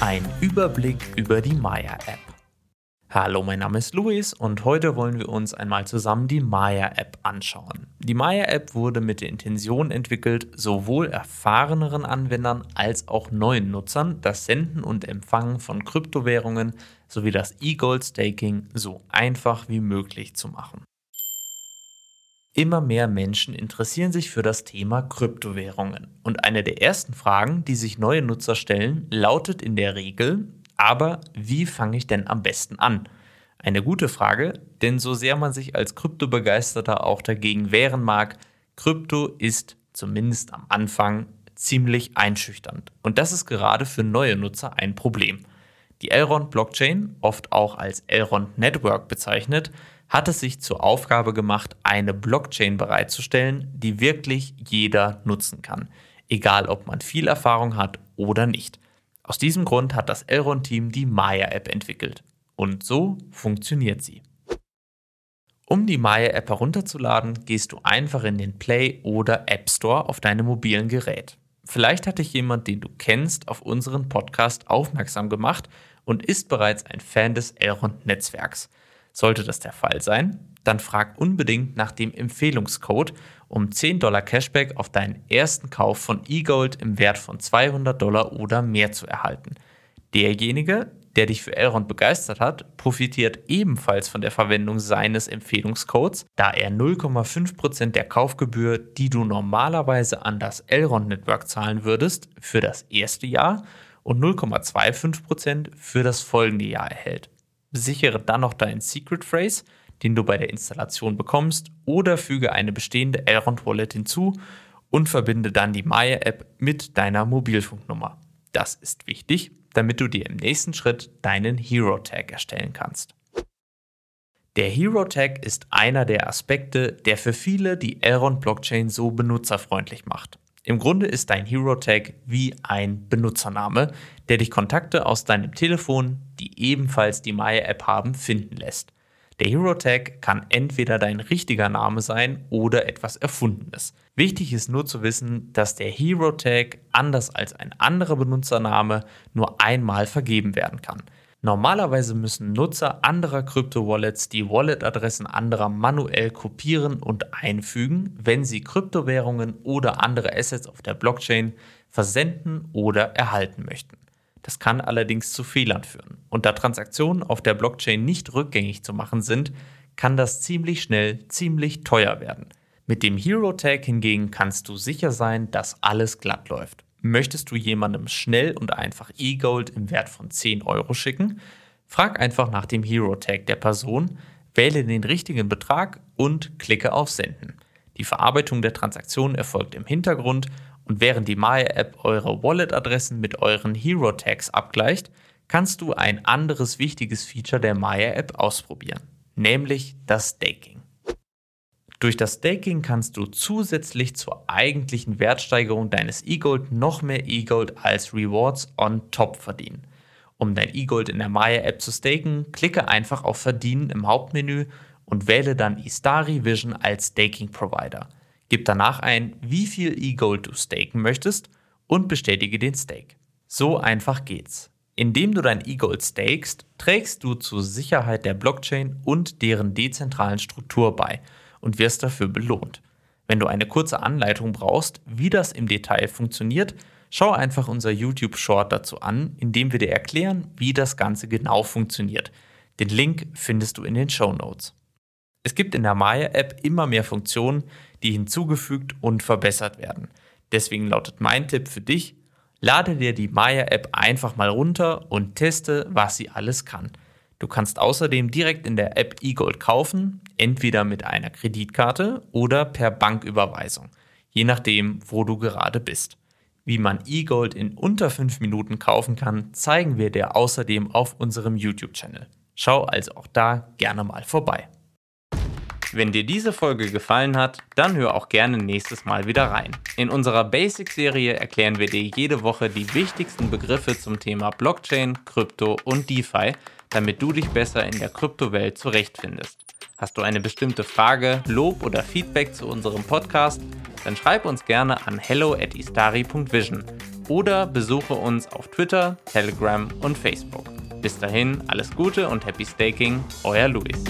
Ein Überblick über die Maya-App. Hallo, mein Name ist Luis und heute wollen wir uns einmal zusammen die Maya-App anschauen. Die Maya-App wurde mit der Intention entwickelt, sowohl erfahreneren Anwendern als auch neuen Nutzern das Senden und Empfangen von Kryptowährungen sowie das E-Gold-Staking so einfach wie möglich zu machen. Immer mehr Menschen interessieren sich für das Thema Kryptowährungen. Und eine der ersten Fragen, die sich neue Nutzer stellen, lautet in der Regel, aber wie fange ich denn am besten an? Eine gute Frage, denn so sehr man sich als Kryptobegeisterter auch dagegen wehren mag, Krypto ist zumindest am Anfang ziemlich einschüchternd. Und das ist gerade für neue Nutzer ein Problem. Die Elrond Blockchain, oft auch als Elrond Network bezeichnet, hat es sich zur Aufgabe gemacht, eine Blockchain bereitzustellen, die wirklich jeder nutzen kann, egal ob man viel Erfahrung hat oder nicht. Aus diesem Grund hat das Elrond-Team die Maya-App entwickelt. Und so funktioniert sie. Um die Maya-App herunterzuladen, gehst du einfach in den Play oder App Store auf deinem mobilen Gerät. Vielleicht hat dich jemand, den du kennst, auf unseren Podcast aufmerksam gemacht und ist bereits ein Fan des Elrond-Netzwerks. Sollte das der Fall sein, dann frag unbedingt nach dem Empfehlungscode, um 10 Dollar Cashback auf deinen ersten Kauf von eGold im Wert von 200 Dollar oder mehr zu erhalten. Derjenige, der dich für Elrond begeistert hat, profitiert ebenfalls von der Verwendung seines Empfehlungscodes, da er 0,5% der Kaufgebühr, die du normalerweise an das Elrond Network zahlen würdest, für das erste Jahr und 0,25% für das folgende Jahr erhält sichere dann noch deinen Secret Phrase, den du bei der Installation bekommst, oder füge eine bestehende Elrond Wallet hinzu und verbinde dann die Maya App mit deiner Mobilfunknummer. Das ist wichtig, damit du dir im nächsten Schritt deinen Hero Tag erstellen kannst. Der Hero Tag ist einer der Aspekte, der für viele die Elrond Blockchain so benutzerfreundlich macht. Im Grunde ist dein Hero Tag wie ein Benutzername, der dich Kontakte aus deinem Telefon, die ebenfalls die Maya App haben, finden lässt. Der Hero Tag kann entweder dein richtiger Name sein oder etwas Erfundenes. Wichtig ist nur zu wissen, dass der Hero Tag anders als ein anderer Benutzername nur einmal vergeben werden kann. Normalerweise müssen Nutzer anderer Krypto-Wallets die Wallet-Adressen anderer manuell kopieren und einfügen, wenn sie Kryptowährungen oder andere Assets auf der Blockchain versenden oder erhalten möchten. Das kann allerdings zu Fehlern führen. Und da Transaktionen auf der Blockchain nicht rückgängig zu machen sind, kann das ziemlich schnell ziemlich teuer werden. Mit dem Hero Tag hingegen kannst du sicher sein, dass alles glatt läuft. Möchtest du jemandem schnell und einfach E-Gold im Wert von 10 Euro schicken? Frag einfach nach dem Hero Tag der Person, wähle den richtigen Betrag und klicke auf Senden. Die Verarbeitung der Transaktion erfolgt im Hintergrund und während die Maya-App eure Wallet-Adressen mit euren Hero Tags abgleicht, kannst du ein anderes wichtiges Feature der Maya-App ausprobieren, nämlich das Staking. Durch das Staking kannst du zusätzlich zur eigentlichen Wertsteigerung deines E-Gold noch mehr E-Gold als Rewards on top verdienen. Um dein E-Gold in der Maya-App zu staken, klicke einfach auf Verdienen im Hauptmenü und wähle dann Istari Vision als Staking-Provider. Gib danach ein, wie viel E-Gold du staken möchtest und bestätige den Stake. So einfach geht's. Indem du dein E-Gold stakest, trägst du zur Sicherheit der Blockchain und deren dezentralen Struktur bei – und wirst dafür belohnt. Wenn du eine kurze Anleitung brauchst, wie das im Detail funktioniert, schau einfach unser YouTube-Short dazu an, in dem wir dir erklären, wie das Ganze genau funktioniert. Den Link findest du in den Show Notes. Es gibt in der Maya-App immer mehr Funktionen, die hinzugefügt und verbessert werden. Deswegen lautet mein Tipp für dich, lade dir die Maya-App einfach mal runter und teste, was sie alles kann. Du kannst außerdem direkt in der App eGold kaufen, entweder mit einer Kreditkarte oder per Banküberweisung, je nachdem, wo du gerade bist. Wie man eGold in unter 5 Minuten kaufen kann, zeigen wir dir außerdem auf unserem YouTube-Channel. Schau also auch da gerne mal vorbei. Wenn dir diese Folge gefallen hat, dann hör auch gerne nächstes Mal wieder rein. In unserer Basic-Serie erklären wir dir jede Woche die wichtigsten Begriffe zum Thema Blockchain, Krypto und DeFi damit du dich besser in der Kryptowelt zurechtfindest. Hast du eine bestimmte Frage, Lob oder Feedback zu unserem Podcast? Dann schreib uns gerne an hello at istari.vision oder besuche uns auf Twitter, Telegram und Facebook. Bis dahin alles Gute und Happy Staking, euer Luis.